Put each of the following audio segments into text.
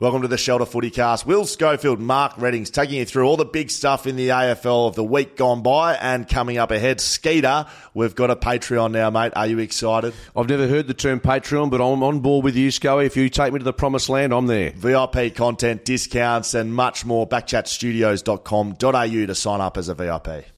Welcome to the Shelter Footy Cast. Will Schofield, Mark Readings taking you through all the big stuff in the AFL of the week gone by and coming up ahead. Skeeter, we've got a Patreon now, mate. Are you excited? I've never heard the term Patreon, but I'm on board with you, Scully. If you take me to the promised land, I'm there. VIP content, discounts, and much more. Backchatstudios.com.au to sign up as a VIP.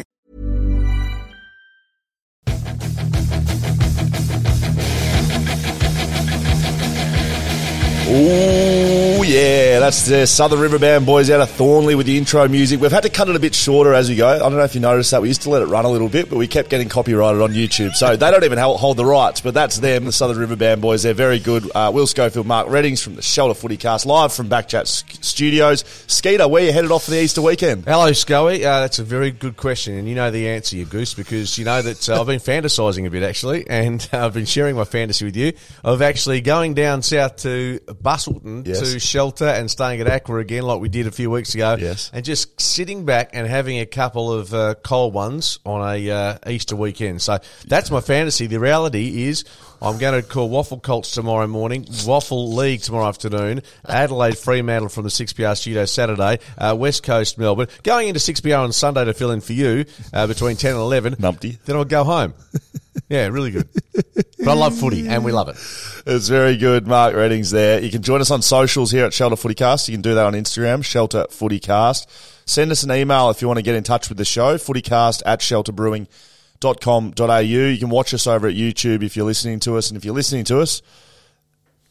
Oh, yeah, that's the Southern River Band boys out of Thornlie with the intro music. We've had to cut it a bit shorter as we go. I don't know if you noticed that. We used to let it run a little bit, but we kept getting copyrighted on YouTube. So they don't even hold the rights, but that's them, the Southern River Band boys. They're very good. Uh, Will Schofield, Mark Readings from the Shelter Footy Cast, live from Backchat Studios. Skeeter, where are you headed off for the Easter weekend? Hello, Scully. Uh, that's a very good question, and you know the answer, you goose, because you know that uh, I've been fantasising a bit actually, and uh, I've been sharing my fantasy with you of actually going down south to Busselton Yes. to shelter and staying at Aqua again, like we did a few weeks ago. Yes. and just sitting back and having a couple of uh, cold ones on a uh, Easter weekend. So that's my fantasy. The reality is. I'm going to call WAFL Colts tomorrow morning, WAFL League tomorrow afternoon, Adelaide Fremantle from the 6PR studio Saturday, uh, West Coast Melbourne. Going into 6PR on Sunday to fill in for you uh, between 10 and 11. Numpty. Then I'll go home. Yeah, really good. But I love footy and we love it. It's very good. Mark Reddings there. You can join us on socials here at Shelter Footycast. You can do that on Instagram, Shelter Footycast. Send us an email if you want to get in touch with the show, footycast at shelterbrewing.com.au. You can watch us over at YouTube if you're listening to us. And if you're listening to us,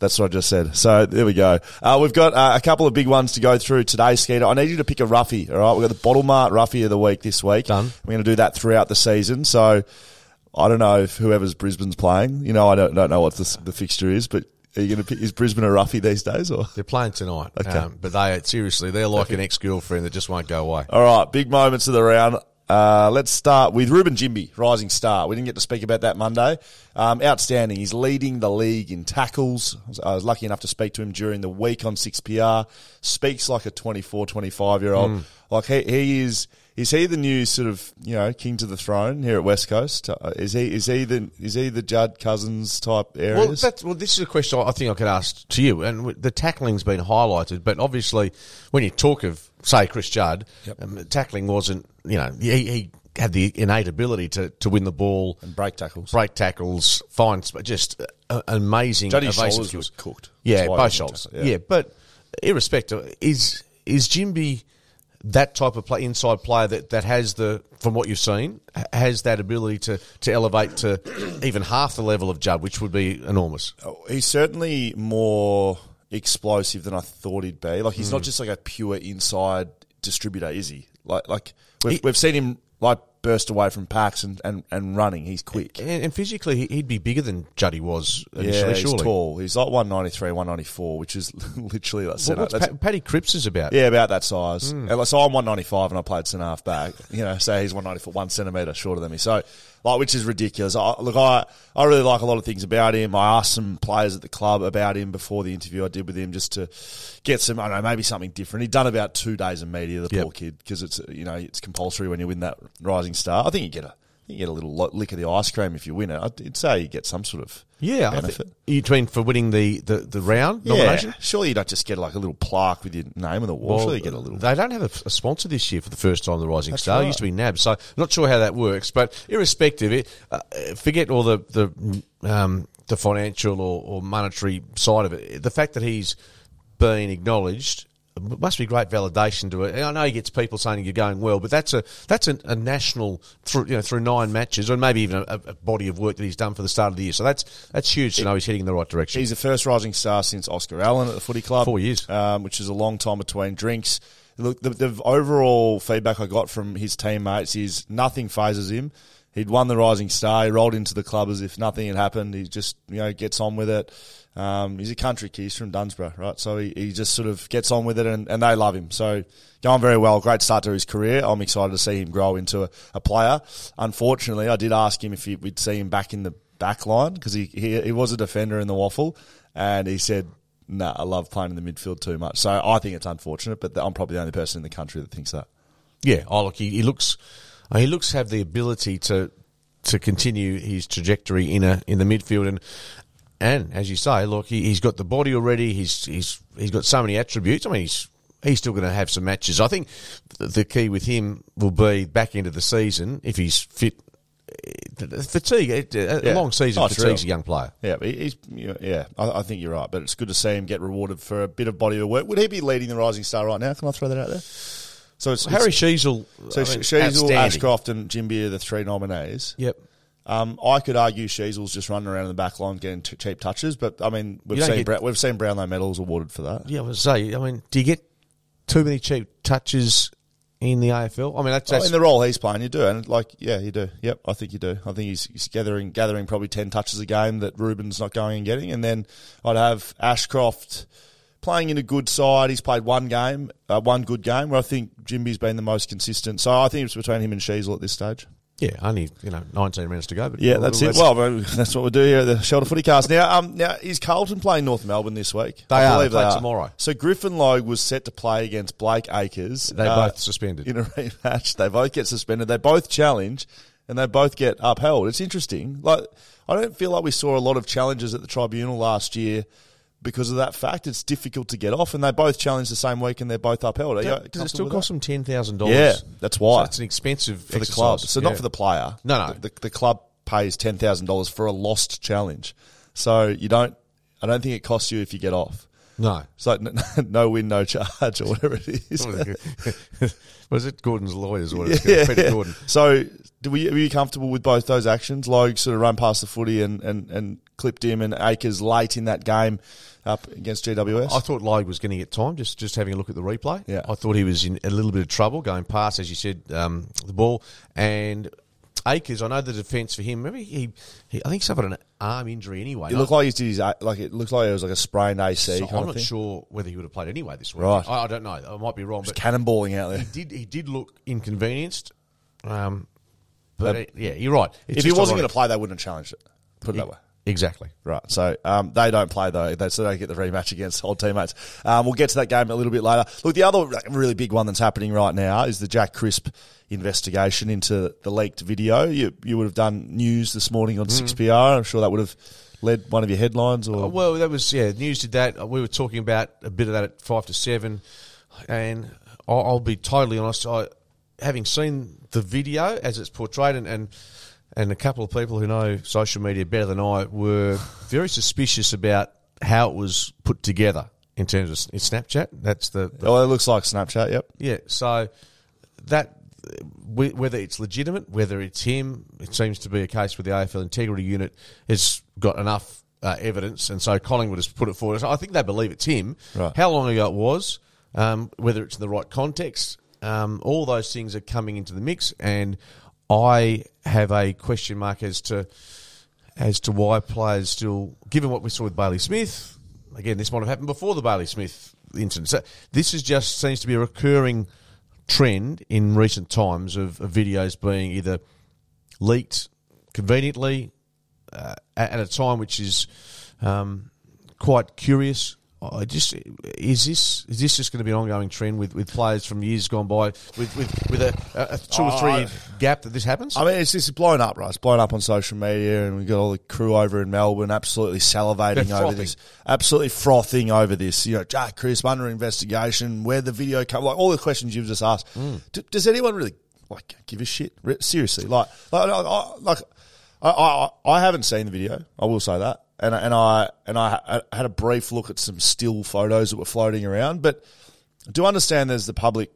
that's what I just said. So there we go. Uh, we've got uh, a couple of big ones to go through today, Skeeter. I need you to pick a roughie, all right? We've got the Bottle Mart roughie of the week this week. Done. We're going to do that throughout the season. So I don't know if whoever's Brisbane's playing. You know, I don't, don't know what the, the fixture is, but are you going to pick, is Brisbane a roughie these days or? They're playing tonight. Okay. Um, but they, seriously, they're like an ex-girlfriend that just won't go away. All right, big moments of the round. Uh, let's start with Reuben Ginbey, rising star. We didn't get to speak about that Monday. Um, outstanding. He's leading the league in tackles. I was, I was lucky enough to speak to him during the week on 6PR. Speaks like a 24, 25 year old. Like he, he is, is he the new sort of, you know, king to the throne here at West Coast? Uh, is he, is he the, is he the Judd Cousins type Well, areas? that's, well, this is a question I think I could ask to you, and the tackling's been highlighted. But obviously, when you talk of say Chris Judd, um, tackling wasn't you know he, he had the innate ability to, to win the ball, and break tackles. break tackles, find just uh, amazing. Evasive shoulders was cooked. Yeah, both shoulders. tackle, Yeah. but irrespective, is is Ginbey that type of play, inside player that, that has the from what you've seen has that ability to, to elevate to even half the level of Judd, which would be enormous. He's certainly more explosive than I thought he'd be. Like he's Mm. not just like a pure inside distributor, is he? Like like we've, He- we've seen him like burst away from packs and, and, and running. He's quick. And, and physically, he- he'd be bigger than Juddy was Yeah, initially. he's surely. tall. He's like 193, 194, which is literally like Well, what's Paddy Cripps is about? yeah, about that size. Hmm. Like, So I'm 195 and I played centre half back. You know, so he's 194, one centimetre shorter than me. So, like, which is ridiculous. I, look, I, I really like a lot of things about him. I asked some players at the club about him before the interview I did with him just to get some, I don't know, maybe something different. He'd done about two days of media, the Yep. poor kid, because it's, you know, it's compulsory when you win that rising star. I think you get a, you get a little lick of the ice cream if you win it. I'd say you get some sort of Yeah, I benefit. think, you mean for winning the, the, the round nomination? Yeah, surely you don't just get like a little plaque with your name on the wall. surely you get a little. They don't have a, a sponsor this year for the first time. The Rising That's Star right. it used to be NAB, so not sure how that works. But irrespective, it, uh, forget all the the um, the financial or, or monetary side of it. The fact that he's been acknowledged must be great validation to it. And I know he gets people saying you're going well, but that's a that's a, a national through you know through nine matches or maybe even a, a body of work that he's done for the start of the year. So that's that's huge to know he's heading in the right direction. He's the first rising star since Oscar Allen at the footy club. Four years. Um, which is a long time between drinks. Look, the, the overall feedback I got from his teammates is nothing phases him. He'd won the rising star. He rolled into the club as if nothing had happened. He just, you know, gets on with it. Um, he's a country kid. He's from Dunsborough, right? So he, he just sort of gets on with it, and, and they love him. So going very well. Great start to his career. I'm excited to see him grow into a, a player. Unfortunately, I did ask him if he, we'd see him back in the back line because he, he he was a defender in the WAFL, and he said. Nah, I love playing in the midfield too much. So I think it's unfortunate, but I'm probably the only person in the country that thinks that. Yeah, oh look, he, he looks uh, he looks have the ability to to continue his trajectory in a in the midfield and and as you say, look, he, he's got the body already. He's he's he's got so many attributes. I mean, he's he's still going to have some matches. I think the, the key with him will be back into the season if he's fit. Fatigue, a Yeah. long season Oh, fatigues real. a young player. Yeah, but he's yeah. I, I think you're right, but it's good to see him get rewarded for a bit of body of work. Would he be leading the Rising Star right now? Can I throw that out there? So it's Harry it's- Sheezel, So I mean, Sheezel. Ashcroft, and Ginbey are the three nominees. Yep. Um, I could argue Sheezel's just running around in the back line getting t- cheap touches, but I mean we've You don't seen get- Brown, we've seen Brownlow medals awarded for that. Yeah, I was say. I mean, do you get too many cheap touches in the AFL? I mean, that's, Oh, in the role he's playing, you do, and like yeah, you do. Yep, I think you do. I think he's, he's gathering gathering probably ten touches a game that Reuben's not going and getting, and then I'd have Ashcroft playing in a good side. He's played one game, uh, one good game, where I think Ginbey's been the most consistent. So I think it's between him and Sheezel at this stage. Yeah, only you know nineteen minutes to go. But Yeah, that's it. Well, that's what we do here at the Shelter Footy Cast. Now, um, now is Carlton playing North Melbourne this week? They are. They play tomorrow. So Griffin Logue was set to play against Blake Acres. they uh, both suspended. in a rematch. They both get suspended. They both challenge, and they both get upheld. It's interesting. Like I don't feel like we saw a lot of challenges at the tribunal last year. Because of that fact, it's difficult to get off, and they both challenge the same week, and they're both upheld. Are you Does it still cost that? them ten thousand dollars? Yeah, that's why. So it's an expensive for the club. So not for the player. No, no. The, the, club pays ten thousand dollars for a lost challenge. So you don't. I don't think it costs you if you get off. no. It's like n- no win, no charge, or whatever it is. Was it Gordon's lawyers? Or what yeah, Peter yeah. Gordon. So, do we, were you comfortable with both those actions? Logue sort of run past the footy and, and, and clipped him, and Acres late in that game up against GWS. I thought Logue was going to get time. Just just having a look at the replay. Yeah. I thought he was in a little bit of trouble going past, as you said, um, the ball and. Acres, I know the defence for him. Maybe he, he, I think he suffered an arm injury anyway. it looked like he did his like it looked like it was like a sprained AC So I'm not thing. sure whether he would have played anyway this week. Right. I, I don't know. I might be wrong, but Cannonballing out there. he did. He did look inconvenienced. Um, but uh, yeah, you're right. It's If he wasn't going to play, they wouldn't have challenged it. Put it that way. Exactly. Right. So um, they don't play though. They so they get the rematch against old teammates. Um, we'll get to that game a little bit later. Look, the other really big one that's happening right now is the Jack Crisp investigation into the leaked video. You you would have done news this morning on Six PR. I'm sure that would have led one of your headlines. Or Uh, well, that was yeah. News did that. We were talking about a bit of that at five to seven, and I'll, I'll be totally honest. I, having seen the video as it's portrayed, and, and and a couple of people who know social media better than I were very suspicious about how it was put together in terms of Snapchat. That's the, the oh, it looks like Snapchat. Yep. Yeah, so that whether it's legitimate, whether it's him, it seems to be a case where the AFL Integrity Unit has got enough uh, evidence, and so Collingwood has put it forward. So I think they believe it's him. Right. How long ago it was, um, whether it's in the right context, um, all those things are coming into the mix, and I have a question mark as to as to why players still, given what we saw with Bailey Smith, again, this might have happened before the Bailey Smith incident. So this is just seems to be a recurring trend in recent times of, of videos being either leaked conveniently uh, at, at a time which is um, quite curious. I just is this is this just going to be an ongoing trend with, with players from years gone by with with, with a, a, two or three Oh, year gap that this happens? I mean, it's just blown up, right? It's blown up on social media, and we've got all the crew over in Melbourne absolutely salivating over this, absolutely frothing over this. You know, Jack Crisp under investigation, where the video come, like all the questions you've just asked. Mm. D- does anyone really like give a shit? Re- Seriously, like, like, like, I, I, I haven't seen the video. I will say that, and I- and I and I I had a brief look at some still photos that were floating around, but I do understand there's the public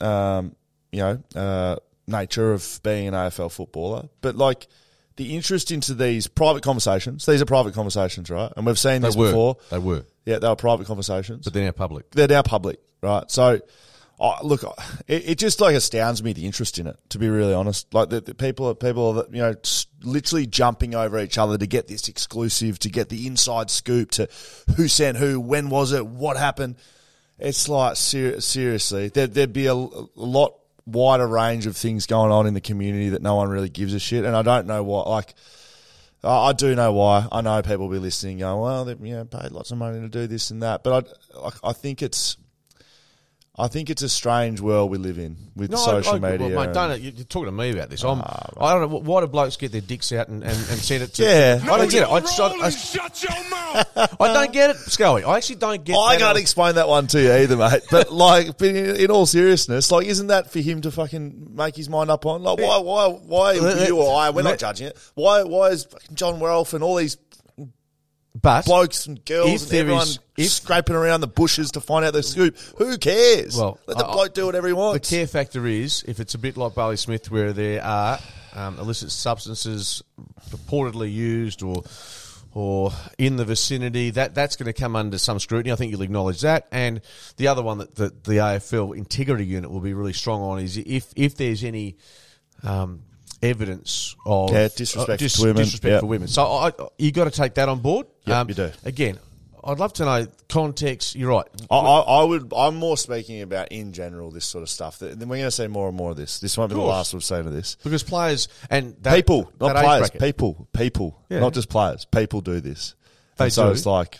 um, you know, uh, nature of being an AFL footballer. But like the interest into these private conversations, these are private conversations, right? And we've seen they this were before. they were, Yeah, they were private conversations. but they're now public. They're now public, right? So Look, it, it just like astounds me the interest in it. To be really honest, like the, the people, are people are you know literally jumping over each other to get this exclusive, to get the inside scoop, to who sent who, when was it, what happened. It's like ser- seriously, there, there'd be a, a lot wider range of things going on in the community that no one really gives a shit, and I don't know what like. I do know why. I know people will be listening, going, "Well, they you know paid lots of money to do this and that," but I, I think it's, I think it's a strange world we live in with No, social I, media. Well, mate, don't know, you're talking to me about this. I'm, ah, I don't know why do blokes get their dicks out and, and, and send it to. Yeah. I don't get it. I, just, I, I, shut your mouth. I don't get it, Scully. I actually don't get. It. I can't explain that one to you either, mate. But like, but in, in all seriousness, like, isn't that for him to fucking make his mind up on? Like, why, why, why Let- you or I? We're not judging it. Why, why is fucking John Werolf and all these But blokes and girls and everyone is- if- scraping around the bushes to find out the scoop? Who cares? Well, let the I- bloke do whatever he wants. the care factor is if it's a bit like Bailey Smith, where there are um, illicit substances purportedly used or or in the vicinity, that that's going to come under some scrutiny. I think you'll acknowledge that. And the other one that, that the AFL integrity unit will be really strong on is if if there's any um, evidence of Yeah, disrespect uh, dis- women. disrespect Yep. for women. So I, you got to take that on board. Um, you do. Again, I'd love to know context. You're right. I, I, I would. I'm more speaking about in general this sort of stuff. Then we're going to see more and more of this. This won't be the last we've seen of this. Because players and that, people, not players. People, people, Yeah. not just players. People do this. They And so do. it's like,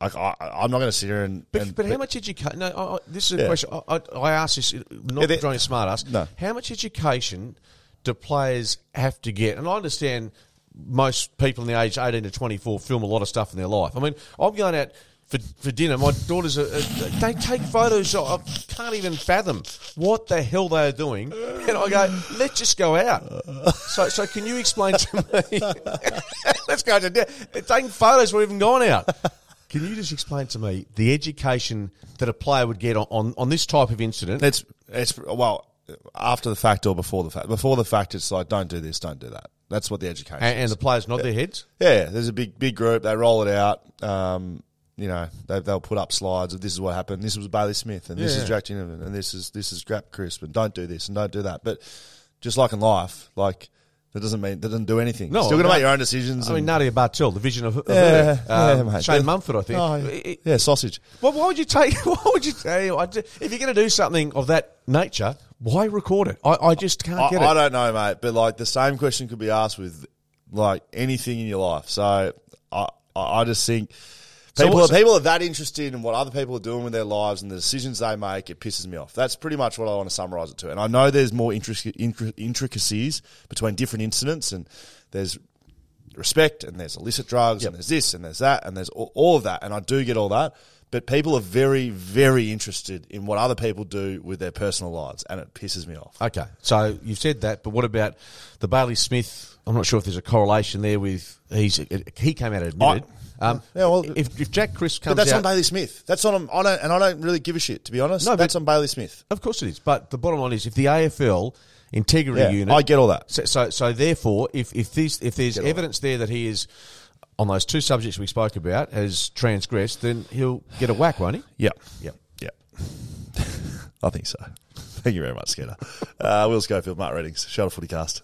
I, I, I'm not going to sit here and. But, and but how much education? No, I, I, this is a Yeah. question. I, I, I asked this, not Yeah, trying to smart ass. No. How much education do players have to get? And I understand most people in the age 18 to 24 film a lot of stuff in their life. I mean, I'm going out for, for dinner. My daughters, are, they take photos. I can't even fathom what the hell they're doing. And I go, let's just go out. So, so can you explain to me? let's go to dinner. Taking photos. We're even gone out. Can you just explain to me the education that a player would get on, on, on this type of incident? That's, it's well after the fact or before the fact. Before the fact, it's like don't do this, don't do that. That's what the education. and, and the players nod their heads? Yeah, there's a big big group. They roll it out. Um, you know, they, they'll put up slides of this is what happened. This was Bailey Smith, and this is Jack Ginnivan, and this is this is Grap Crisp, and don't do this and don't do that. But just like in life, like that doesn't mean that doesn't do anything. No, Still going to no. make your own decisions. I mean, and- Nadia Bartel, the vision of, of yeah, her. Um, yeah, mate. Shane Mumford, I think. Oh, It- it- yeah, sausage. Well, why would you take? Why would you say? If you're going to do something of that nature, why record it? I, I just can't I, get it. I don't know, mate, but like the same question could be asked with like anything in your life. So I, I, I just think people what's- are, people are that interested in what other people are doing with their lives and the decisions they make. It pisses me off. That's pretty much what I want to summarize it to. And I know there's more intric- intric- intricacies between different incidents, and there's respect, and there's illicit drugs, and there's this, and there's that, and there's all, of that. And I do get all that. But people are very, very interested in what other people do with their personal lives, and it pisses me off. Okay, so you've said that, but what about the Bailey Smith? I'm not sure if there's a correlation there with he's he came out and admitted. Um, Yeah, well- if, if Jack Crisp comes But that's out, on Bailey Smith. That's on. I don't, and I don't really give a shit to be honest. No, that's on Bailey Smith. of course it is. But the bottom line is, if the AFL integrity Yeah, unit, I get all that. So, so, so therefore, if if this if there's evidence there that he is on those two subjects we spoke about has transgressed, then he'll get a whack, won't he? Yeah, Yep. yeah. I think so. Thank you very much, Skinner. Uh, Will Schofield, Mark Readings, Shelter Footy Cast.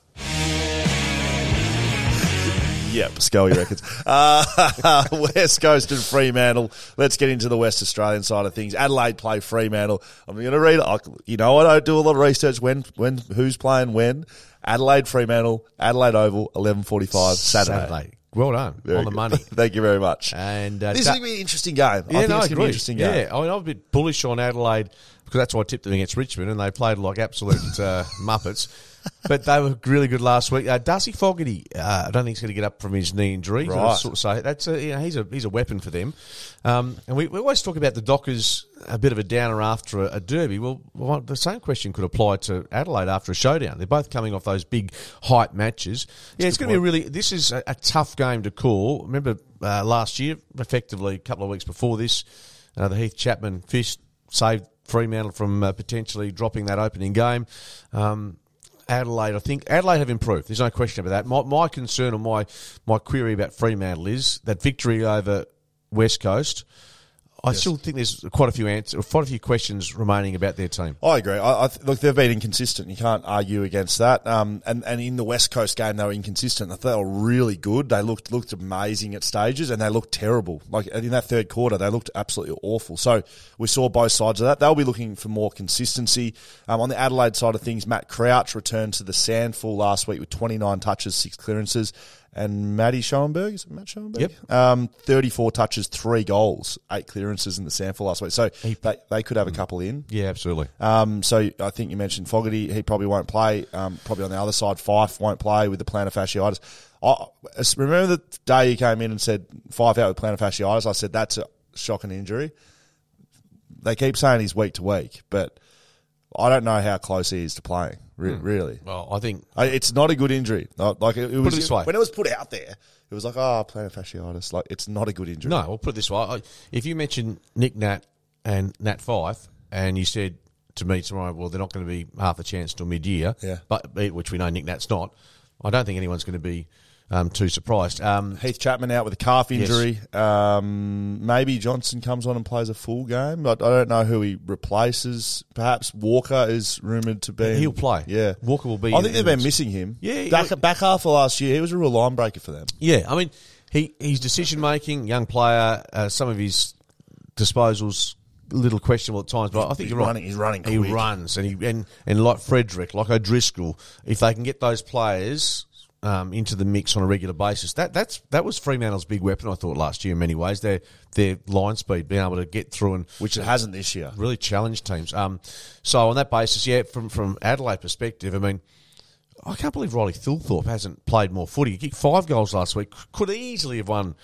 Yep, Scully Records. Uh, West Coast and Fremantle. Let's get into the West Australian side of things. Adelaide play Fremantle. I'm going to read. You know, I don't do a lot of research. When, when, who's playing when? Adelaide Fremantle, Adelaide Oval, 11:45 Saturday. Well done Very on the good. money. Thank you very much. And uh, this is going to be an interesting game. I Yeah, think no, it's going to be an interesting game. Yeah, I mean, I'm a bit bullish on Adelaide because that's why I tipped them against Richmond, and they played like absolute uh, muppets. But they were really good last week. Uh, Darcy Fogarty, uh, I don't think he's going to get up from his knee injury. Right. So, so that's a, you know, he's a he's a weapon for them. Um, and we, we always talk about the Dockers a bit of a downer after a, a derby. Well, well, the same question could apply to Adelaide after a showdown. They're both coming off those big hype matches. Yeah, it's going to be a really. This is a, a tough game to call. Remember uh, last year, effectively a couple of weeks before this, uh, the Heath Chapman fist saved Fremantle from uh, potentially dropping that opening game. Um, Adelaide, I think Adelaide have improved. There's no question about that. My, my concern or my my query about Fremantle is that victory over West Coast. I still think there's quite a few answers, quite a few questions remaining about their team. I agree. I, I look, they've been inconsistent. You can't argue against that. Um, and, and in the West Coast game, they were inconsistent. They were really good. They looked looked amazing at stages, and they looked terrible. Like in that third quarter, they looked absolutely awful. So we saw both sides of that. They'll be looking for more consistency. Um, on the Adelaide side of things, Matt Crouch returned to the SANFL last week with 29 touches, six clearances. And Matty Schoenberg, is it Matt Schoenberg? Yep. Um, 34 touches, three goals, eight clearances in the SANFL last week. So they, they could have a couple in. Yeah, absolutely. Um, so I think you mentioned Fogarty. He probably won't play. Um, probably on the other side, Fyfe won't play with the plantar fasciitis. I remember the day you came in and said Fyfe out with plantar fasciitis. I said that's a shocking injury. They keep saying he's week to week, but I don't know how close he is to playing. Re- hmm. Really, Well, I think I- it's not a good injury. Like like, it, it was this way. when it was put out there, it was like oh plantar fasciitis. Like it's not a good injury. no. We'll put it this way: I, if you mention Nick Nat and Nat Fyfe, and you said to me tomorrow, well, they're not going to be half a chance till mid-year, Yeah. but which we know Nick Nat's not. I don't think anyone's going to be um, too surprised. Um, Heath Chapman out with a calf injury. Um, maybe Johnson comes on and plays a full game. I, I don't know who he replaces. Perhaps Walker is rumoured to be. He'll play. Yeah, Walker will be I think they've been missing him. Yeah, back, back half of last year, he was a real line breaker for them. Yeah, I mean, he his decision making, young player, uh, some of his disposals a little questionable at times, but I think He's you're right. running- he's running He runs, and he and and like Frederick, like O'Driscoll, if they can get those players. Um, into the mix on a regular basis. That that's that was Fremantle's big weapon. I thought last year in many ways. Their their line speed, being able to get through and Which it hasn't this year. really challenge teams. Um, so on that basis, yeah, from from Adelaide perspective, I mean, I can't believe Riley Thilthorpe hasn't played more footy. He kicked five goals last week. Could easily have won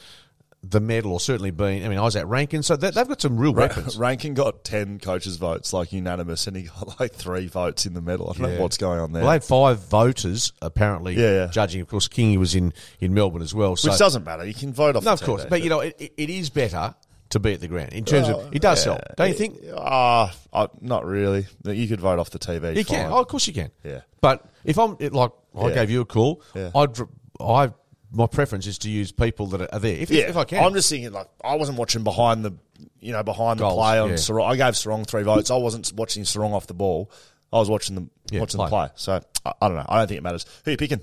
the medal, or certainly been. I mean, I was at Rankine, so they, they've got some real weapons. Rankine got ten coaches' votes, like unanimous, and he got like three votes in the medal. I don't Yeah. know what's going on there. Well, they had five voters apparently. Yeah, yeah. Judging, of course, Kingy was in in Melbourne as well. So Which doesn't matter. You can vote off. no, of course, TV, but you know, it, it- is better to be at the ground in terms of it does help, don't you think? Ah, uh, not really. You could vote off the TV. You can. Oh, of course you can. Yeah. But if I'm it, like, I Yeah. gave you a call. Yeah. I'd I my preference is to use people that are there if, Yeah, if I can. I'm just thinking like I wasn't watching behind the, you know, behind Goals, the play on yeah. Serong. I gave Serong three votes. I wasn't watching Serong off the ball. I was watching them Yeah, watching play. the play. So I, I don't know. I don't think it matters. Who are you picking?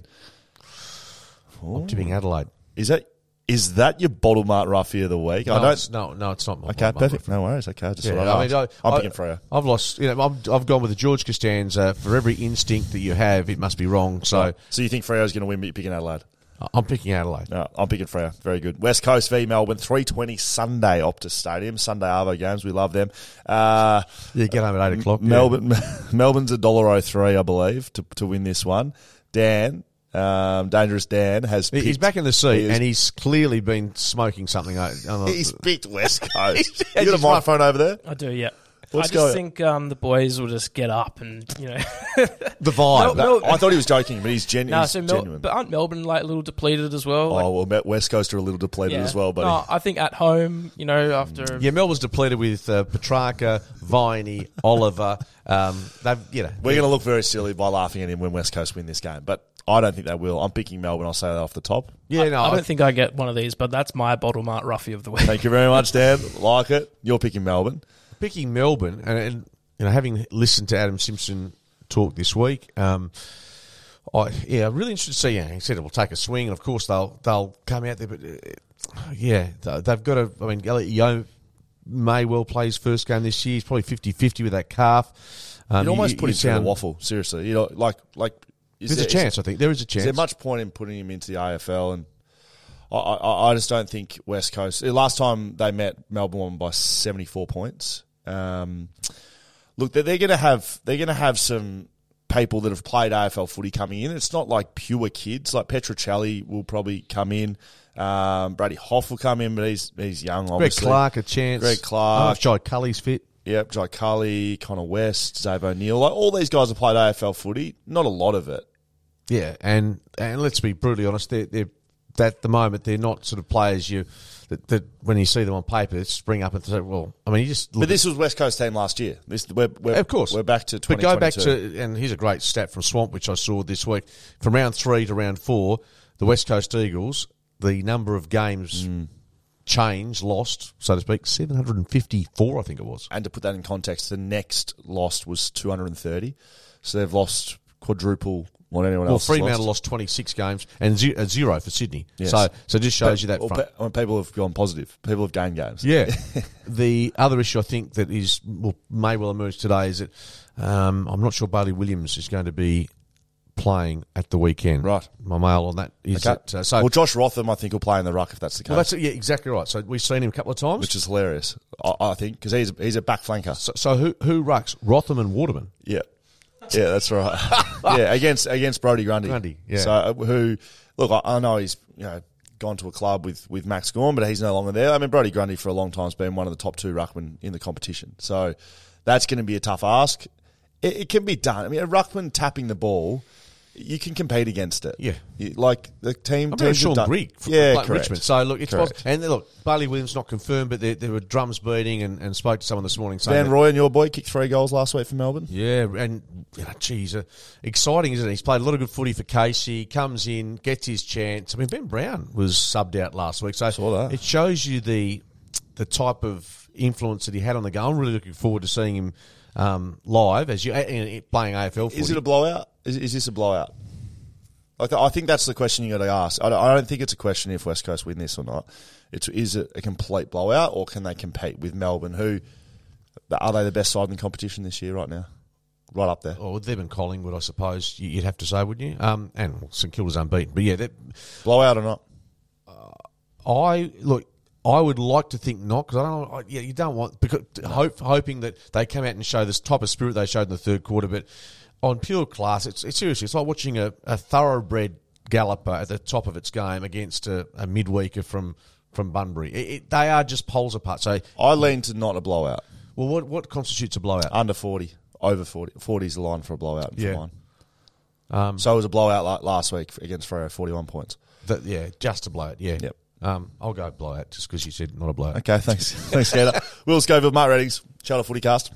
I'm tipping Adelaide. Is that is that your bottle mart roughie of the week? No, I don't. it's, no, no, it's not. My, okay, my- my perfect. No worries. Okay, just Yeah, I mean, I, I'm I- picking Freo. I've lost. You know, I've, I've gone with the George Costanza. For every instinct that you have, it must be wrong. So So you think Freo's going to win, but you're picking Adelaide? I'm picking Adelaide. No, I'm picking Freo. Very good. West Coast v Melbourne, 320 Sunday, Optus Stadium. Sunday Arvo games. We love them. Uh, Yeah, get home at eight o'clock. yeah. Melbourne, Melbourne's a dollar oh three, I believe, to to win this one. Dan, um, dangerous Dan has. He- He's back in the seat, he is- and he's clearly been smoking something. I, I'm not- He's picked West Coast. Has you got a microphone over there? I do, yeah. What's I just going- think um, the boys will just get up and you know. the vibe. No, That- I thought he was joking, but he's, genu- no, he's so Mel- genuine. but aren't Melbourne like a little depleted as well? Like, oh well, West Coast are a little depleted yeah. as well, buddy. No, I think at home, you know, after Yeah, Melbourne's depleted with uh, Petracca, Viney, Oliver. Um, they've, you know, We're going to look very silly by laughing at him when West Coast win this game, but I don't think they will. I'm picking Melbourne. I'll say that off the top. yeah, no, I don't think I get one of these, but that's my bottle mart roughie of the week. Thank you very much, Dan. Like it. You're picking Melbourne. Picking Melbourne, and, and you know, having listened to Adam Simpson talk this week, um, I yeah, really interested to see. Yeah, he said it will take a swing, and of course they'll they'll come out there, but uh, yeah, they- they've got to. I mean, Elliot Yeo may well play his first game this year. He's probably 50-50 with that calf. Um, You'd almost you- put you him through the WAFL. Seriously, you know, like like. Is There's there- a chance. I think there is a chance. Is there much point in putting him into the AFL? And I, I, I just don't think West Coast. Last time they met, Melbourne won by seventy four points. Um, look, they're, they're going to have they're going to have some people that have played AFL footy coming in. It's not like pure kids. Like Petruccelle will probably come in. Um, Brady Hough will come in, but he's he's young. Obviously. Greg Clark a chance. Greg Clark. I don't know if Jai Culley's fit. Yep, Jai Culley, Connor West, Zave O'Neill. Like, all these guys have played AFL footy. Not a lot of it. Yeah, and and let's be brutally honest, they're, they're at the moment they're not sort of players you that, that when you see them on paper spring up and say, well, I mean, you just look But this was West Coast team last year. This we're, we're Of course, we're back to But go back to and here's a great stat from Swamp, which I saw this week. From round three to round four, the West Coast Eagles, the number of games hmm. change lost, so to speak, 754, I think it was. And to put that in context, the next lost was 230. So they've lost quadruple what anyone Well, else has Fremantle lost. lost 26 games and ze- uh, zero for Sydney. Yes. So, so it just shows you that Well, front. pe- when people have gone positive. People have gained games. Yeah. the other issue I think that is well, may well emerge today is that um, I'm not sure Bailey Williams is going to be playing at the weekend. Right. My mail on that is Okay. that. Uh, so well, Josh Rotham, I think, will play in the ruck if that's the case, well, that's yeah, exactly right. So we've seen him a couple of times. which is hilarious. I, I think because he's he's a back flanker. so, so who who rucks Rotham and Waterman? Yeah, yeah, that's right. yeah, against against Brodie Grundy. Grundy, yeah. So uh, who? Look, I, I know he's you know gone to a club with with Max Gawn, but he's no longer there. I mean, Brodie Grundy for a long time has been one of the top two ruckmen in the competition. So that's going to be a tough ask. It, it can be done. I mean, a ruckman tapping the ball. You can compete against it. Yeah. You- like the team. I remember teams Sean done- Grigg from yeah, like correct. Richmond. So look, it's possible. And look, Bailey Williams not confirmed, but there, there were drums beating, and, and spoke to someone this morning saying that- Roy and your boy kicked three goals last week for Melbourne. Yeah, and you know, geez, uh, exciting, isn't it? He's played a lot of good footy for Casey. Comes in, gets his chance. I mean, Ben Brown was subbed out last week, so Saw that. it shows you the the type of influence that he had on the game. I'm really looking forward to seeing him um, live as you uh, uh, playing AFL. Footy. Is it a blowout? Is, is this a blowout? I, th- I think that's the question you got to ask. I don't, I don't think it's a question if West Coast win this or not. It's is it a complete blowout or can they compete with Melbourne? Who are they the best side in the competition this year right now? Right up there. Or them and Collingwood, I suppose you- you'd have to say, wouldn't you? Um, and St Kilda's unbeaten, but yeah, that, Blowout or not? I look. I would like to think not because I don't. I, yeah, you don't want because hope, hoping that they come out and show this type of spirit they showed in the third quarter. But on pure class, it's, it's seriously it's like watching a, a thoroughbred galloper at the top of its game against a, a midweeker from from Bunbury. It, it, they are just poles apart. So, I lean to not a blowout. well, what what constitutes a blowout? Under 40. Over 40. 40 is the line for a blowout. Yeah. Um, So it was a blowout like last week against Freo, 41 points. that, yeah, just a blowout. Yeah. Yep. Um, I'll go blowout just because you said not a blowout. Okay, thanks. thanks, Skater. Will Schofield, Mark Readings, Footy Cast.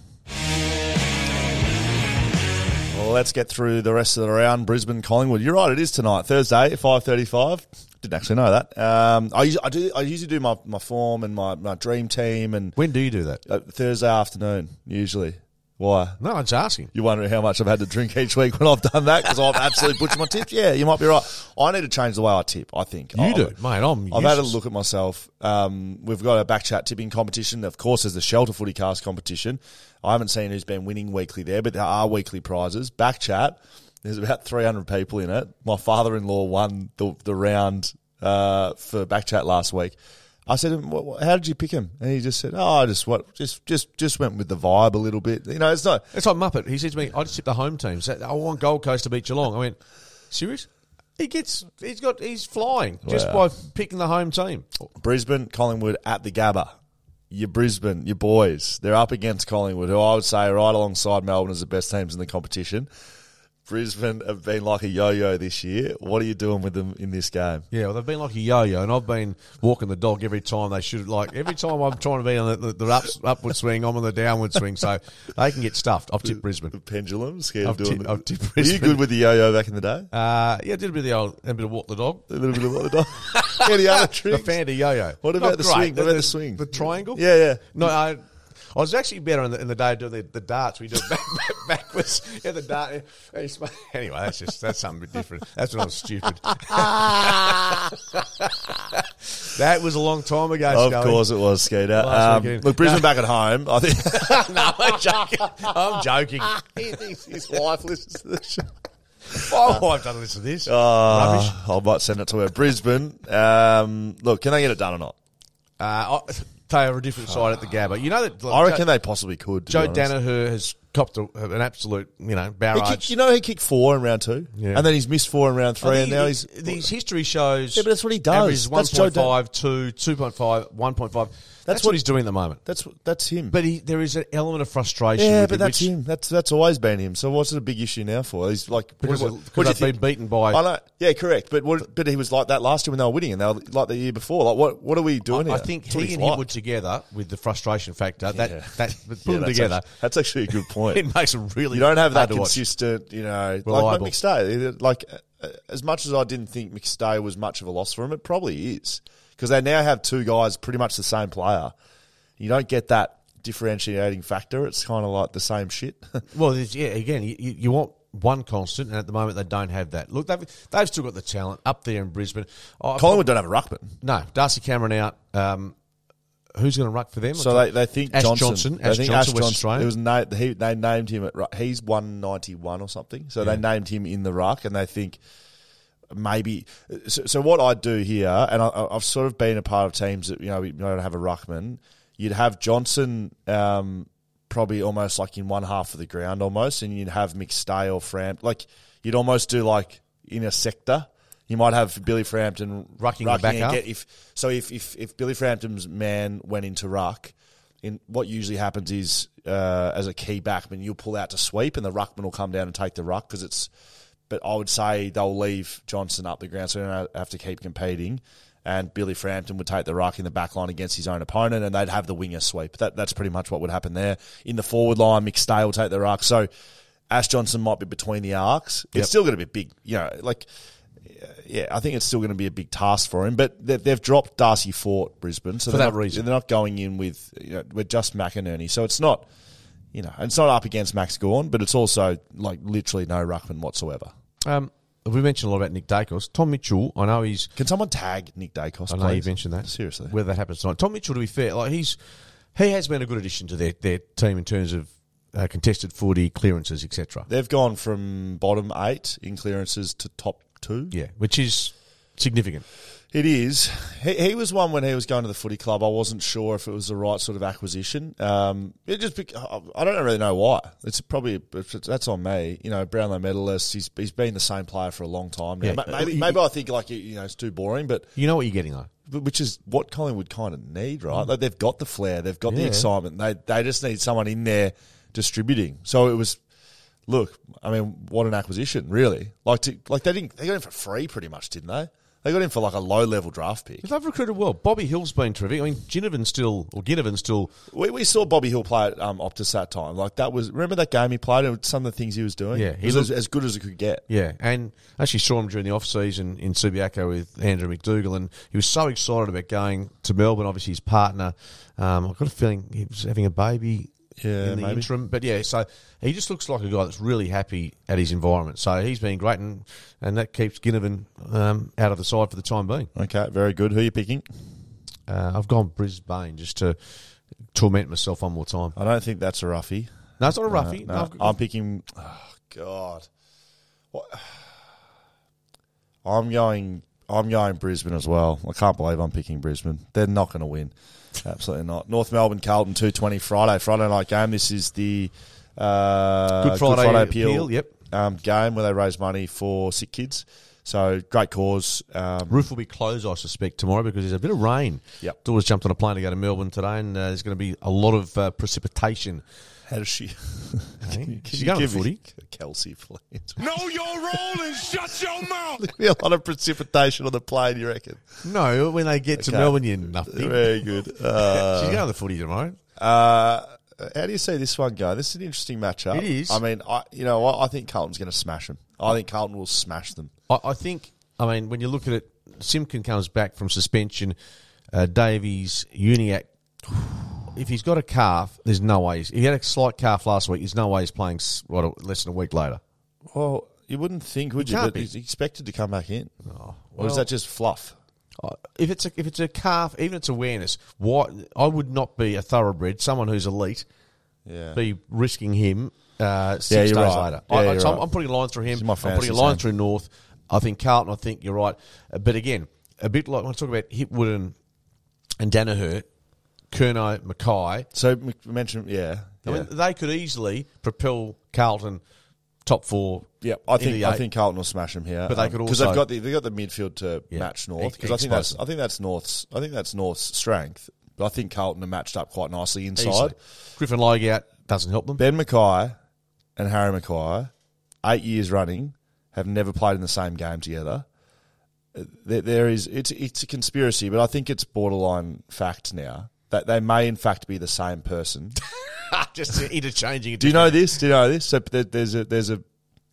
Well, let's get through the rest of the round. Brisbane, Collingwood. You're right, it is tonight, Thursday, five thirty-five. Didn't actually know that. Um, I, usually, I do. I usually do my, my form and my, my dream team and When do you do that? uh, Thursday afternoon usually. Why? No, I'm just asking. You're wondering how much I've had to drink each week when I've done that because I've absolutely butchered my tips. Yeah, you might be right. I need to change the way I tip. I think You I- do, mate. I'm. I've had a look at myself. Um, we've got a back chat tipping competition. Of course, there's the Shelter Footy Cast competition. I haven't seen who's been winning weekly there, but there are weekly prizes. Back chat, there's about 300 people in it. My father-in-law won the, the round uh, for back chat last week. I said, "What- what- "How did you pick him?" And he just said, "Oh, I just what, just just just went with the vibe a little bit. You know, it's not." It's like Muppet. He said to me, I just tip the home team. So I want Gold Coast to beat Geelong. I went, serious? He gets, he's got, he's flying just Wow. by picking the home team. Brisbane, Collingwood at the Gabba. Your Brisbane, your boys, they're up against Collingwood, who I would say right alongside Melbourne as the best teams in the competition. Brisbane have been like a yo-yo this year. What are you doing with them in this game? Yeah, well, they've been like a yo-yo, and I've been walking the dog every time they should. Like every time I'm trying to be on the, the, the ups, upward swing, I'm on the downward swing, so they can get stuffed. I've tipped Brisbane. The pendulum, scared I've of doing it. I've tipped Brisbane. Were you good with the yo-yo back in the day? Uh, yeah, I did a bit of the old, a bit of walk the dog. A little bit of what the dog. Any other tricks? The fan of yo-yo. What about Not the great. swing? What about the swing? The triangle. Yeah, yeah. No, I, I was actually better in the, in the day doing the, the darts. We do it back, back, backwards. Yeah, the dart. Anyway, that's just that's something a bit different. That's when I was stupid. that was a long time ago. Of Scully. course it was, Skater. Um, look, Brisbane back at home. I think no, I'm joking. I'm joking. he thinks his wife listens to the show. My wife doesn't listen to this. Uh, Rubbish. I might send it to her. Brisbane. Um, look, can they get it done or not? Uh, I, they a different side at the Gabba. You know that. I reckon they possibly could. Joe. Daniher has copped a, an absolute, you know, He barrage. kicked, you know, he kicked four in round two, Yeah. and then he's missed four in round three, I and now he- he's. these history shows. Yeah, but that's what he does. That's Joe 1.5, 2, 2.5, 1.5. That's, what- he's doing at the moment. That's that's him. But he, there is an element of frustration. yeah, with but him, that's which, him. That's that's always been him. So what's it a big issue now for? He's like Because, what, what, what they've been beaten by. I know. Yeah, correct. But what, but he was like that last year when they were winning, and they were like the year before. Like what what are we doing I, here? I think That's he and him were together with the frustration factor. That Yeah. that put Yeah, them that's together. actually- that's actually a good point. It makes them really. You don't have that consistent, you know, like, like. McStay. Like as much as I didn't think McStay was much of a loss for him, it probably is because they now have two guys pretty much the same player. You don't get that differentiating factor. It's kind of like the same shit. Well, yeah, again, you, you want one constant, and at the moment they don't have that. Look, they've they've still got the talent up there in Brisbane. Oh, Collingwood don't have a ruckman, no, Darcy Cameron out. Um, who's going to ruck for them? so they, they think Ash Johnson. Johnson, they Ash think Johnson, Ash Australian. It was na- he, they named him at. ru- He's one ninety one or something. So they named him in the ruck, and they think maybe. So, so what I'd do here, and I, I've sort of been a part of teams that you know we don't have a ruckman. You'd have Johnson. Um, Probably almost like in one half of the ground, almost, and you'd have McStay or Framp. Like you'd almost do like in a sector. You might have Billy Frampton Rucking the back half? get- if so if, if if Billy Frampton's man went into ruck, in what usually happens is uh, as a key backman, you'll pull out to sweep, and the ruckman will come down and take the ruck because it's. But I would say they'll leave Johnson up the ground, so they don't have to keep competing. And Billy Frampton would take the ruck in the back line against his own opponent, and they'd have the winger sweep. That that's pretty much what would happen there. In the forward line, McStay will take the ruck. So Ash Johnson might be between the arcs. Yep. It's still going to be big, you know, like yeah, I think it's still going to be a big task for him. But they- they've dropped Darcy Fort, Brisbane, so For they're that not, reason. they're not going in with you know, with just McInerney. So it's not, you know, it's not up against Max Gawn, but it's also like literally no ruckman whatsoever. Um, we mentioned a lot about Nick Daicos. Tom Mitchell, I know he's. Can someone tag Nick Daicos? I know you please? mentioned that. seriously. Whether that happens tonight. Tom Mitchell, to be fair, like he's he has been a good addition to their, their team in terms of uh, contested footy, clearances, etc. They've gone from bottom eight in clearances to top two. Yeah, which is significant. It is. He, he was one when he was going to the footy club. I wasn't sure if it was the right sort of acquisition. Um, it just I don't really know why. It's probably that's on me. You know, Brownlow medalist. He's he's been the same player for a long time now. Yeah. Maybe maybe I think like you know it's too boring, but You know what you're getting though. which is what Collingwood kind of need, right? Like they've got the flair, they've got the excitement. They they just need someone in there distributing. So it was. Look, I mean, what an acquisition, really! Like, to, like they didn't they got him for free, pretty much, didn't they? They got him for like a low level draft pick. They've recruited well. Bobby Hill's been terrific. I mean, Ginnivan still or Ginnivan still. We, we saw Bobby Hill play at um, Optus that time. Like that was remember that game he played and some of the things he was doing. Yeah, he was looked- as, as good as it could get. Yeah, and actually saw him during the off season in Subiaco with Andrew McDougall, and he was so excited about going to Melbourne. Obviously, his partner. Um, I've got a feeling he was having a baby. Yeah, in the maybe. interim, but yeah, so he just looks like a guy that's really happy at his environment. So he's been great, and and that keeps Ginnivan um, out of the side for the time being. Okay, very good. Who are you picking? Uh, I've gone Brisbane just to torment myself one more time. I don't think that's a roughie. No, it's not a roughie. No, No, no. I'm picking. Oh God, what? I'm going. I'm going Brisbane as well. I can't believe I'm picking Brisbane. They're not going to win. Absolutely not. North Melbourne, Carlton, two twenty Friday. Friday night game. This is the uh, Good Friday appeal, yep. Um, game where they raise money for sick kids. So great cause. Um, Roof will be closed, I suspect, tomorrow because there's a bit of rain. Yep. Daughters jumped on a plane to go to Melbourne today, and uh, there's going to be a lot of uh, precipitation. How does she? Can Can you go to give footy? Kelsey, please. Know your role and shut your mouth. There'll be a lot of precipitation on the plane. You reckon? No, when they get to Okay. Melbourne, you're nothing. Very good. Uh, She's going to the footy tomorrow. Uh, how do you see this one go? This is an interesting matchup. It is. I mean, I you know what? I think Carlton's going to smash them. I think Carlton will smash them. I, I think, I mean, when you look at it, Simpkin comes back from suspension. Uh, Davies, Uniacke. If he's got a calf, there's no way. He's, he had a slight calf last week. There's no way he's playing what, less than a week later. Well, you wouldn't think, would He you? But be. he's expected to come back in. or well- is that just fluff? Uh, If it's a, if it's a calf, even it's awareness, why I would not be a thoroughbred, someone who's elite, Yeah. be risking him uh, six Yeah, days you're right. later. Yeah, I, you're so I'm, right. I'm putting a line through him. My I'm putting a line team. through North. I think Carlton. I think you're right, Uh, but again, a bit like when I talk about Hipwood and, and Daniher, Kerno, McKay. So we mentioned, yeah. I yeah. mean, they could easily propel Carlton top four. Yeah, I think I think Carlton will smash them here. But they could also because they've got the they got the midfield to Yeah, match North because I think that's. I think that's North's I think that's North's strength. But I think Carlton are matched up quite nicely inside. Easily. Griffin Logue out doesn't help them. Ben McKay and Harry McKay, eight years running, have never played in the same game together. Uh, There, there is it's it's a conspiracy, but I think it's borderline fact now that they may in fact be the same person. Just interchanging. Do you know this? Do you know this? So there, there's a there's a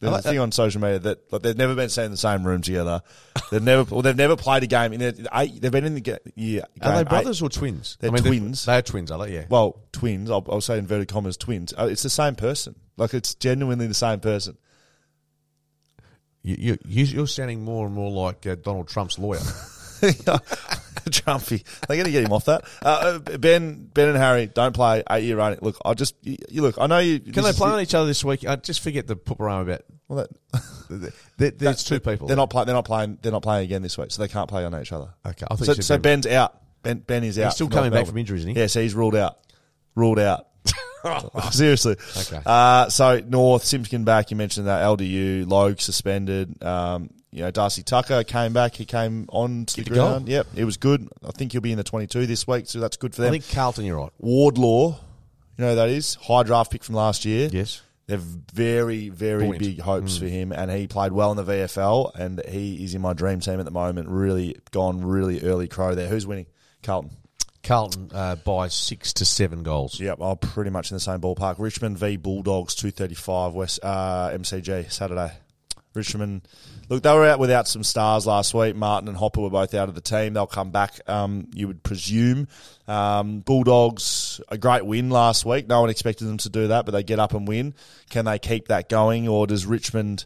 There's a thing on social media that like, they've never been seen in the same room together. They've never, well, they've never played a game in eight. They've been in the ga- yeah. Are they eight- brothers or twins? They're I mean, twins. They're, twins, are they? Yeah. Well, twins. I'll, I'll say inverted commas, twins. Uh, it's the same person. Like it's genuinely the same person. You, you, you, you're sounding more and more like uh, Donald Trump's lawyer. Trumpy. They're going to get him off that. Uh, uh, ben, Ben and Harry don't play eight year running. Look, I just you, you look. I know you. Can they play on each other this week? I just forget the pooperama about. Well, that, There, there's two people. They're not playing. They're not playing. They're not playing again this week, so they can't play on each other. Okay, I So, so Ben- Ben's out. Ben, ben is out. still coming back from injury, isn't he? Yeah, so he's ruled out. Ruled out. Seriously. Okay. Uh, so North Simpkin back. You mentioned that LDU Logue suspended. Um, you know Darcy Tucker came back. He came on to the ground. Yep, it was good. I think he'll be in the twenty-two this week, so that's good for them. I think Carlton, you're right. Wardlaw, you know who that is high draft pick from last year. Yes. They're very, very big hopes for him, and he played well in the VFL, and he is in my dream team at the moment. Really gone really early crow there. Who's winning? Carlton. Carlton uh, by six to seven goals. Yep, I'm pretty much in the same ballpark. Richmond v Bulldogs, two thirty five West uh, MCG Saturday. Richmond, look, they were out without some stars last week. Martin and Hopper were both out of the team. They'll come back, um, you would presume. Um, Bulldogs, a great win last week. No one expected them to do that, but they get up and win. Can they keep that going, or does Richmond?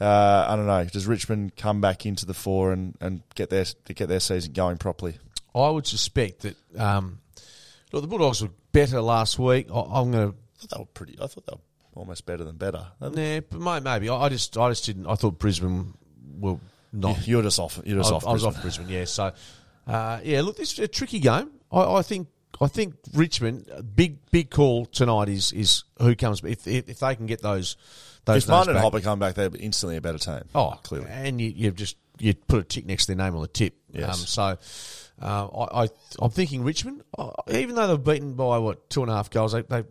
Uh, I don't know. Does Richmond come back into the four and, and get their get their season going properly? I would suspect that. Um, look, the Bulldogs were better last week. I, I'm going to. I thought they were pretty. I thought they were almost better than better. Yeah, but maybe. I, I just, I just didn't. I thought Brisbane were not. You're just off. You're just I, off. I was Brisbane. off Brisbane, yeah. So, uh, yeah, look, this is a tricky game. I, I think. I think Richmond big big call tonight is is who comes if if, if they can get those those If Martin and back. Hopper come back, they're instantly a better team. Oh, clearly. and you, you've just you put a tick next to their name on the tip. Yes. Um, so uh, I, I I'm thinking Richmond, uh, even though they're beaten by what two and a half goals, they they,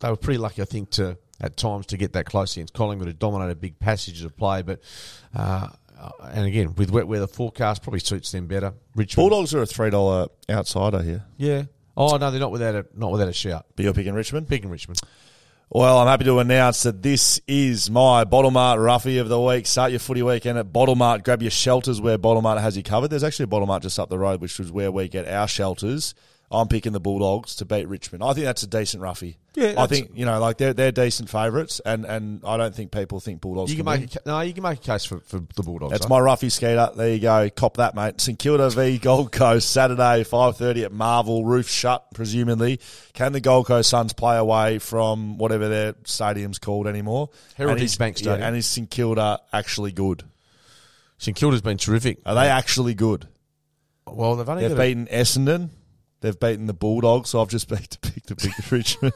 they were pretty lucky, I think, to at times to get that close against Collingwood, who dominated big passages of play. But uh, and again with wet weather forecast, probably suits them better. Richmond, Bulldogs are a three dollar outsider here. yeah. Oh no, they're not without a not without a shout. But you're picking Richmond. Picking Richmond. Well, I'm happy to announce that this is my Bottle Mart Roughie of the week. Start your footy weekend at Bottle Mart. Grab your shelters where Bottle Mart has you covered. There's actually a Bottle Mart just up the road, which is where we get our shelters. I'm picking the Bulldogs to beat Richmond. I think that's a decent roughie. Yeah, I think you know, like they're they're decent favourites, and and I don't think people think Bulldogs. You can win. make a, no, you can make a case for, for the Bulldogs. That's huh? my roughie skater. There you go. Cop that, mate. St Kilda v Gold Coast Saturday, five thirty at Marvel. Roof shut, presumably. Can the Gold Coast Suns play away from whatever their stadium's called anymore? Heritage Bank Stadium. Yeah, and is St Kilda actually good? St Kilda's been terrific. Are they actually good? Well, they've only They've got a- beaten Essendon. They've beaten the Bulldogs. So I've just picked picked to pick Richmond.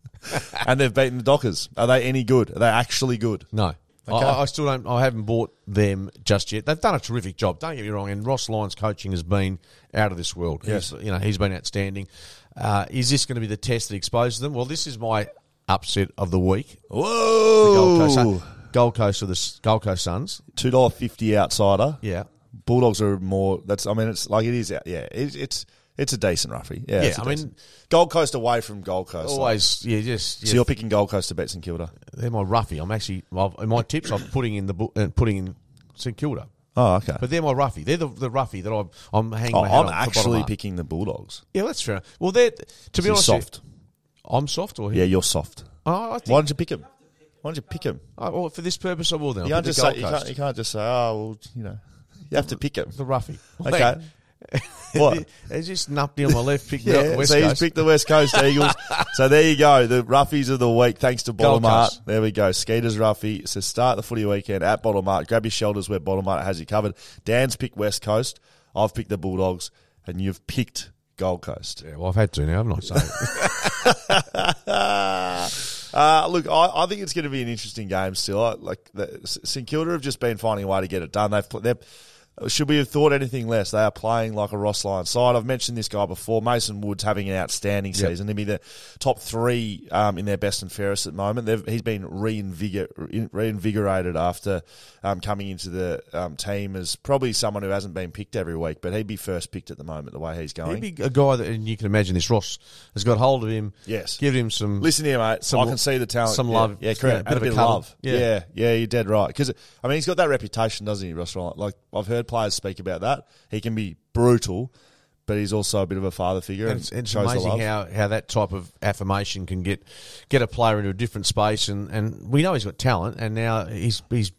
and they've beaten the Dockers. Are they any good? Are they actually good? No. Okay. I, I still don't. I haven't bought them just yet. They've done a terrific job. Don't get me wrong. And Ross Lyon's coaching has been out of this world. Yes. He's, you know, he's been outstanding. Uh, is this going to be the test that exposes them? Well, this is my upset of the week. The Gold Coast, Whoa! Gold Coast or the Gold Coast Suns. Two dollar fifty outsider. Yeah. Bulldogs are more. That's. I mean, it's like it is. Yeah, it's it's it's a decent roughie. Yeah, Yeah, I mean- Gold Coast away from Gold Coast. like. Always. Yeah. Just. So you're picking Gold Coast to beat St Kilda. they're my roughie. I'm actually. Well, in my tips, I'm putting in the bu- uh, putting in St Kilda. Oh, okay. But they're my roughie. They're the, the roughie that I'm, I'm hanging Oh, my hat I'm actually up. picking the Bulldogs. Yeah, that's true. Well, they're to be honest, soft. I'm soft or Yeah, you're soft. Oh, I think, Why don't you pick him? Why don't you pick him? oh, well, for this purpose, I will then. You can't just the say you can't, you can't just say oh well you know you have to pick him. the roughie. Okay. What? They just nupped me on my left, picked me Yeah, up West so he's Coast. picked the West Coast Eagles. so there you go, the roughies of the week. Thanks to Bottle Gold Mart. There we go, Skeeter's roughie. So start the footy weekend at Bottle Mart. Grab your shelters where Bottle Mart has you covered. Dan's picked West Coast. I've picked the Bulldogs, and you've picked Gold Coast. yeah, well, I've had to now, haven't I? So, Uh, look, I, I think it's going to be an interesting game still. I, like the, St Kilda have just been finding a way to get it done. They've put they're Should we have thought anything less? They are playing like a Ross Lyon side. I've mentioned this guy before. Mason Wood's having an outstanding Yep. season. He'll be the top three um, in their best and fairest at the moment. They've, he's been reinvigor, reinvigorated after um, coming into the um, team as probably someone who hasn't been picked every week, but he'd be first picked at the moment the way he's going. He'd be a guy that, and you can imagine this. Ross has got hold of him. Yes. give him some. Listen here, mate. Some- I can see the talent. some love. Yeah, Yeah, correct. a bit a of bit a of love. Yeah. Yeah. yeah, you're dead right. Because I mean, he's got that reputation, doesn't he, Ross Lyon? Like I've heard players speak about that. He can be brutal, but he's also a bit of a father figure And and, it's, it's shows amazing how, how that type of affirmation can get get a player into a different space, and, and we know he's got talent, and now he's he's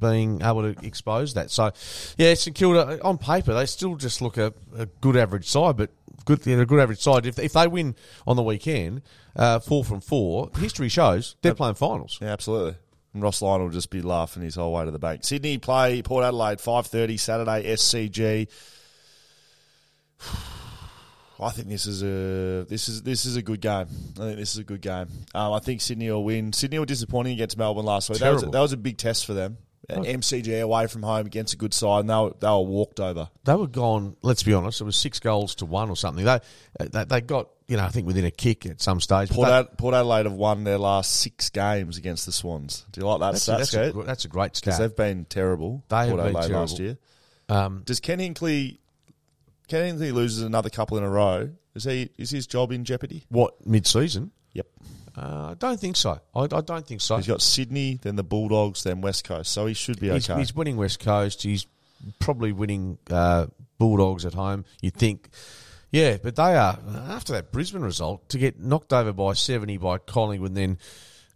being able to expose that. So, yeah, St Kilda on paper they still just look a, a good average side, but good they're a good average side. If if they win on the weekend, uh, four from four, history shows they're playing finals. Yeah, absolutely. And Ross Lyon will just be laughing his whole way to the bank. Sydney play Port Adelaide five thirty Saturday SCG. I think this is a this is this is a good game. I think this is a good game. Um, I think Sydney will win. Sydney were disappointing against Melbourne last week. That was, a, that was a big test for them. Uh, MCG away from home against a good side, and they were, they were walked over. They were gone. Let's be honest, it was six goals to one or something. They they, they got you know I think within a kick at some stage. Port, Ad, Port Adelaide have won their last six games against the Swans. Do you like that that's, stat, a, that's, a, that's a great Because stat. they've been terrible. They have Port been Adelaide last year. Um, Does Ken Hinkley? Ken Hinkley loses another couple in a row. Is he? Is his job in jeopardy? what mid season? Yep. Uh, I don't think so. I, I don't think so. He's got Sydney, then the Bulldogs, then West Coast. So he should be He's, okay. he's winning West Coast. He's probably winning uh, Bulldogs at home. You'd think, yeah, but they are after that Brisbane result to get knocked over by seventy by Collingwood, and then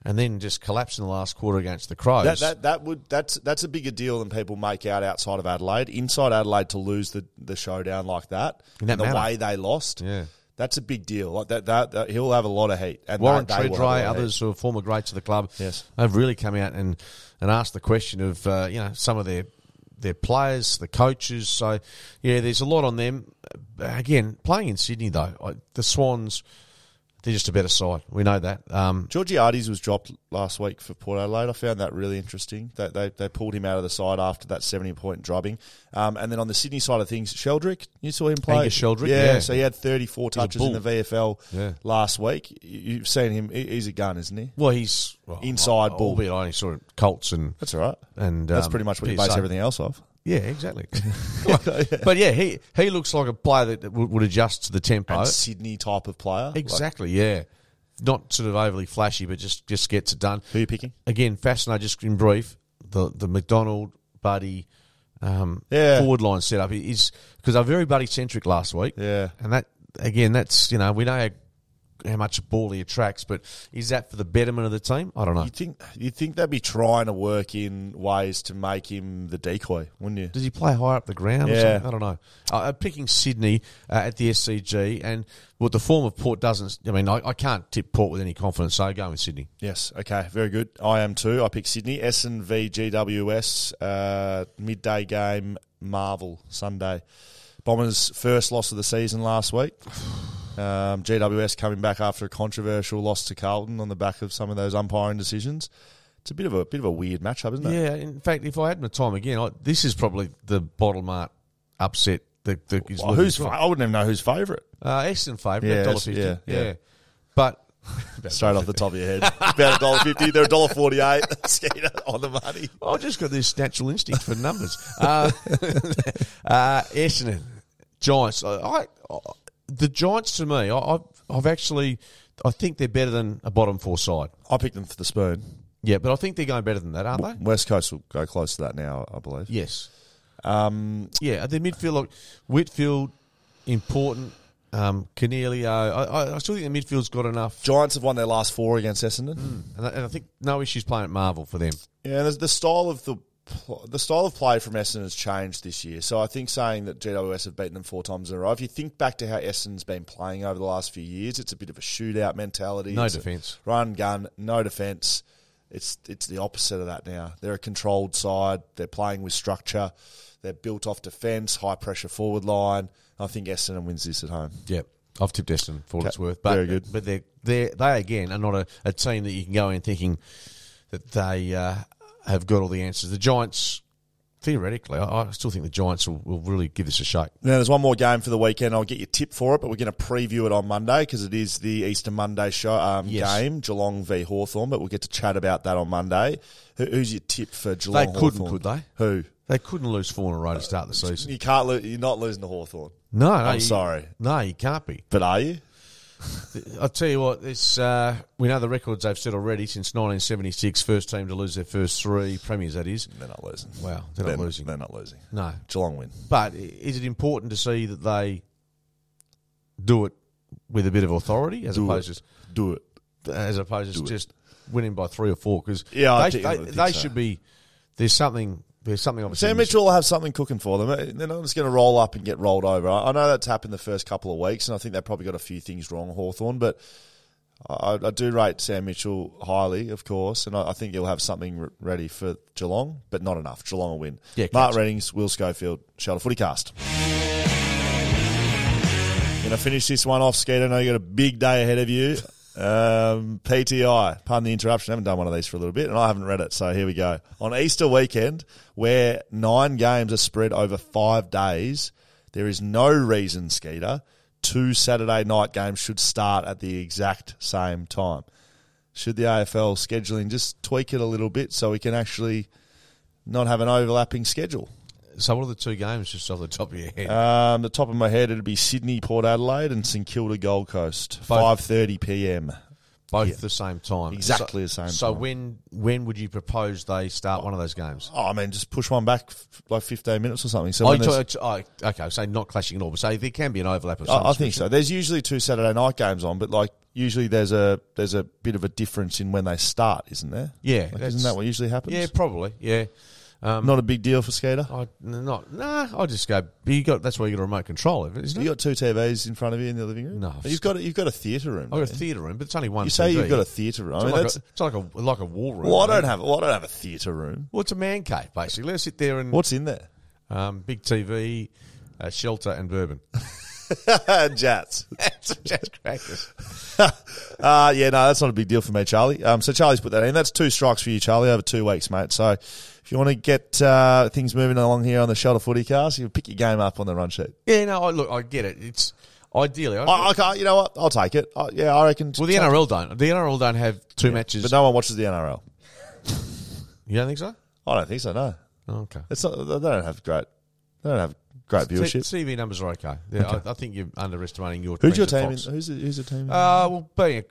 and then just collapse in the last quarter against the Crows. that, that that would that's that's a bigger deal than people make out outside of Adelaide. Inside Adelaide to lose the, the showdown like that, In that and the way they lost, Yeah. that's a big deal. Like that, that, that he'll have a lot of heat. And Warren they, they will have Tredrea, others who are former greats of the club, Yes. have really come out and, and asked the question of uh, you know some of their their players, the coaches. So yeah, there's a lot on them. Again, playing in Sydney though, I, the Swans, they're just a better side. We know that. Um, Georgiades was dropped last week for Port Adelaide. I found that really interesting. That they, they pulled him out of the side after that seventy point drubbing. Um, and then on the Sydney side of things, Sheldrick, you saw him play. Angus Sheldrick, yeah, yeah. So he had thirty four touches in the. VFL Yeah. last week. You- You've seen him. He's a gun, isn't he? well, he's well, Inside I- ball. albeit I only saw Colts and That's all right. and That's um, pretty much what you PSA. base everything else off. Yeah, exactly. but yeah, he he looks like a player that, would, would adjust to the tempo. And Sydney type of player. Like, Exactly. yeah, not sort of overly flashy, but just just gets it done. who are you picking? again, fascinating. Just in brief, the the McDonald Buddy um, Yeah. forward line setup is because they're very Buddy centric last week. Yeah. and that again, that's you know we know how, much ball he attracts, but is that for the betterment of the team? I don't know. You think you think they'd be trying to work in ways to make him the decoy, wouldn't you? Does he play higher up the ground? Or Yeah. something? I don't know. Uh, I'm picking Sydney uh, at the SCG, and well, the form of Port doesn't. I mean, I, I can't tip Port with any confidence, so I going with Sydney. Yes. Okay. Very good. I am too. I pick Sydney. Essendon v GWS uh, midday game. Marvel Sunday. Bombers' first loss of the season last week. Um, GWS coming back after a controversial loss to Carlton on the back of some of those umpiring decisions. It's a bit of a bit of a weird matchup, isn't it? Yeah, in fact, if I had my time again, I, this is probably the bottle mart upset that, that is Well, who's? fa- I wouldn't even know who's favourite. uh, Essendon favourite, Yeah, fifty. yeah, Yeah, yeah. but Straight off the top of your head, about a dollar fifty. They're a dollar forty-eight. Skeeter on the money. I just got this natural instinct for numbers. uh, uh, Essendon Giants. I, I, the Giants to me, I, I've, I've actually, I think they're better than a bottom four side. I picked them for the spoon. Yeah, but I think they're going better than that, aren't they? West Coast will go close to that now, I believe. Yes. Um, Yeah, the midfield, like Whitfield, important. Um, Coniglio, I, I, I still think the midfield's got enough, Giants have won their last four against Essendon. and I, and I think no issues playing at Marvel for them. Yeah, the, the style of the the style of play from Essendon has changed this year. So I think saying that GWS have beaten them four times in a row. If you think back to how Essendon's been playing over the last few years, it's a bit of a shootout mentality. No It's defence. run gun, no defence. It's it's the opposite of that now. They're a controlled side. They're playing with structure. They're built off defence, high pressure forward line. I think Essendon wins this at home. Yep. I've tipped Essendon for what Okay, it's worth. But, very good. But they're, they're, they, again, are not a, a team that you can go in thinking that they uh, have got all the answers. The Giants, theoretically, I, I still think the Giants will, will really give this a shake. Now, there's one more game for the weekend. I'll get your tip for it, but we're going to preview it on Monday because it is the Easter Monday show um, Yes. game, Geelong v Hawthorn. But we'll get to chat about that on Monday. Who, who's your tip for Geelong? They couldn't, Hawthorn? could they? Who? They couldn't lose four in a row to start the season. You can't. Lo- you're not losing to Hawthorn. No, no I'm you- sorry. No, you can't be. But are you? I'll tell you what, this, uh, we know the records they've set already since 1976, first team to lose their first three premiers, that is. They're not losing. Wow, they're not losing. They're not losing. No. Geelong win. But is it important to see that they do it with a bit of authority as Do opposed it. to Do it. as opposed to Do it. just winning by three or four? Because Yeah, they, think- they, they so. should be. There's something. There's something. Obviously Sam. Mitchell will have something cooking for them. They're not just going to roll up and get rolled over. I know that's happened the first couple of weeks, and I think they probably got a few things wrong, Hawthorn. But I, I do rate Sam Mitchell highly, of course, and I, I think he'll have something re- ready for Geelong, but not enough. Geelong will win. Yeah, Mark. Readings, Will Schofield, Shelter Footy Cast. Going to finish this one off, Skeeter. I know you got a big day ahead of you. Um, PTI, pardon the interruption. I haven't done one of these for a little bit, and I haven't read it, so here we go. On Easter weekend, where nine games are spread over five days, there is no reason, Skeeter, two Saturday night games should start at the exact same time. Should the AFL scheduling just tweak it a little bit so we can actually not have an overlapping schedule? So what are the two games just off the top of your head? Um, the top of my head, it'd be Sydney, Port Adelaide, and St Kilda, Gold Coast. Five thirty p.m. Both yeah. the same time. Exactly So- the same So time. when when would you propose they start one of those games? Oh, I mean, just push one back f- like fifteen minutes or something. So Oh, talk- oh, okay, so not clashing at all, but say there can be an overlap of I, I think so. There's usually two Saturday night games on, but like usually there's a there's a bit of a difference in when they start, isn't there? Yeah, Like, isn't that what usually happens? Yeah, probably. Yeah. Um, Not a big deal for Skeeter. I not nah. I just go. You got that's why you got a remote control of it, isn't You it? got two TVs in front of you in the living room. No. you've got a, you've got a theatre room. I've got a theatre room, but it's only one. You say TV. you've got a theatre room. I It's, mean, like that's a, it's like a like a wall room. well, I don't have well, I don't have a theatre room. Well, it's a man cave basically. Let's sit there and What's in there? um, big TV, uh, shelter, and bourbon. Jats. That's just crackers. Uh, yeah, no, that's not a big deal for me, Charlie. Um, so Charlie's put that in. That's two strikes for you, Charlie, over two weeks, mate. So you want to get uh, things moving along here on the Shelter Footy Cast, you pick your game up on the run sheet. Yeah, no, I, look, I get it. It's ideally. I, I, I can't, you know what? I'll take it. I, yeah, I reckon. well, the NRL don't. The NRL don't have two matches. But no one watches the NRL. you don't think so? I don't think so, no. Oh, okay. It's not, they don't have great, they don't have great viewership. CV numbers are okay. Yeah, I, I think you're underestimating your. Who's your team? In, who's, the, who's the team? in- Uh, well, being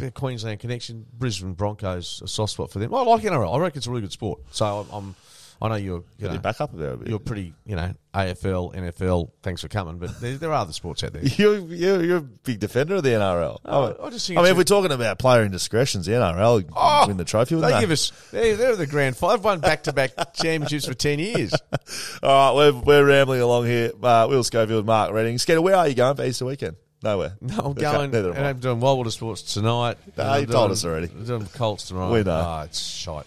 a, a Queensland connection, Brisbane Broncos a soft spot for them. I like NRL. I reckon it's a really good sport. So I'm, I'm I know you're, you know, back up there a bit. you're pretty, you know, AFL, NFL. Thanks for coming, but there, there are other sports out there. You're, you're, you're a big defender of the NRL. Oh, I just think I mean, if we're talking about player indiscretions, the NRL Oh, win the trophy. They they give us. They, they're the grand five. Won back to back championships for ten years. All right, we're, we're rambling along here. Uh, Will Schofield, Mark Redding. Skeeter, where are you going for Easter weekend? Nowhere. No, I'm going. neither am and I. I'm doing Wild Water Sports tonight. Nah, you told doing- us already. I'm doing Colts tomorrow. We know. Ah, it's shite.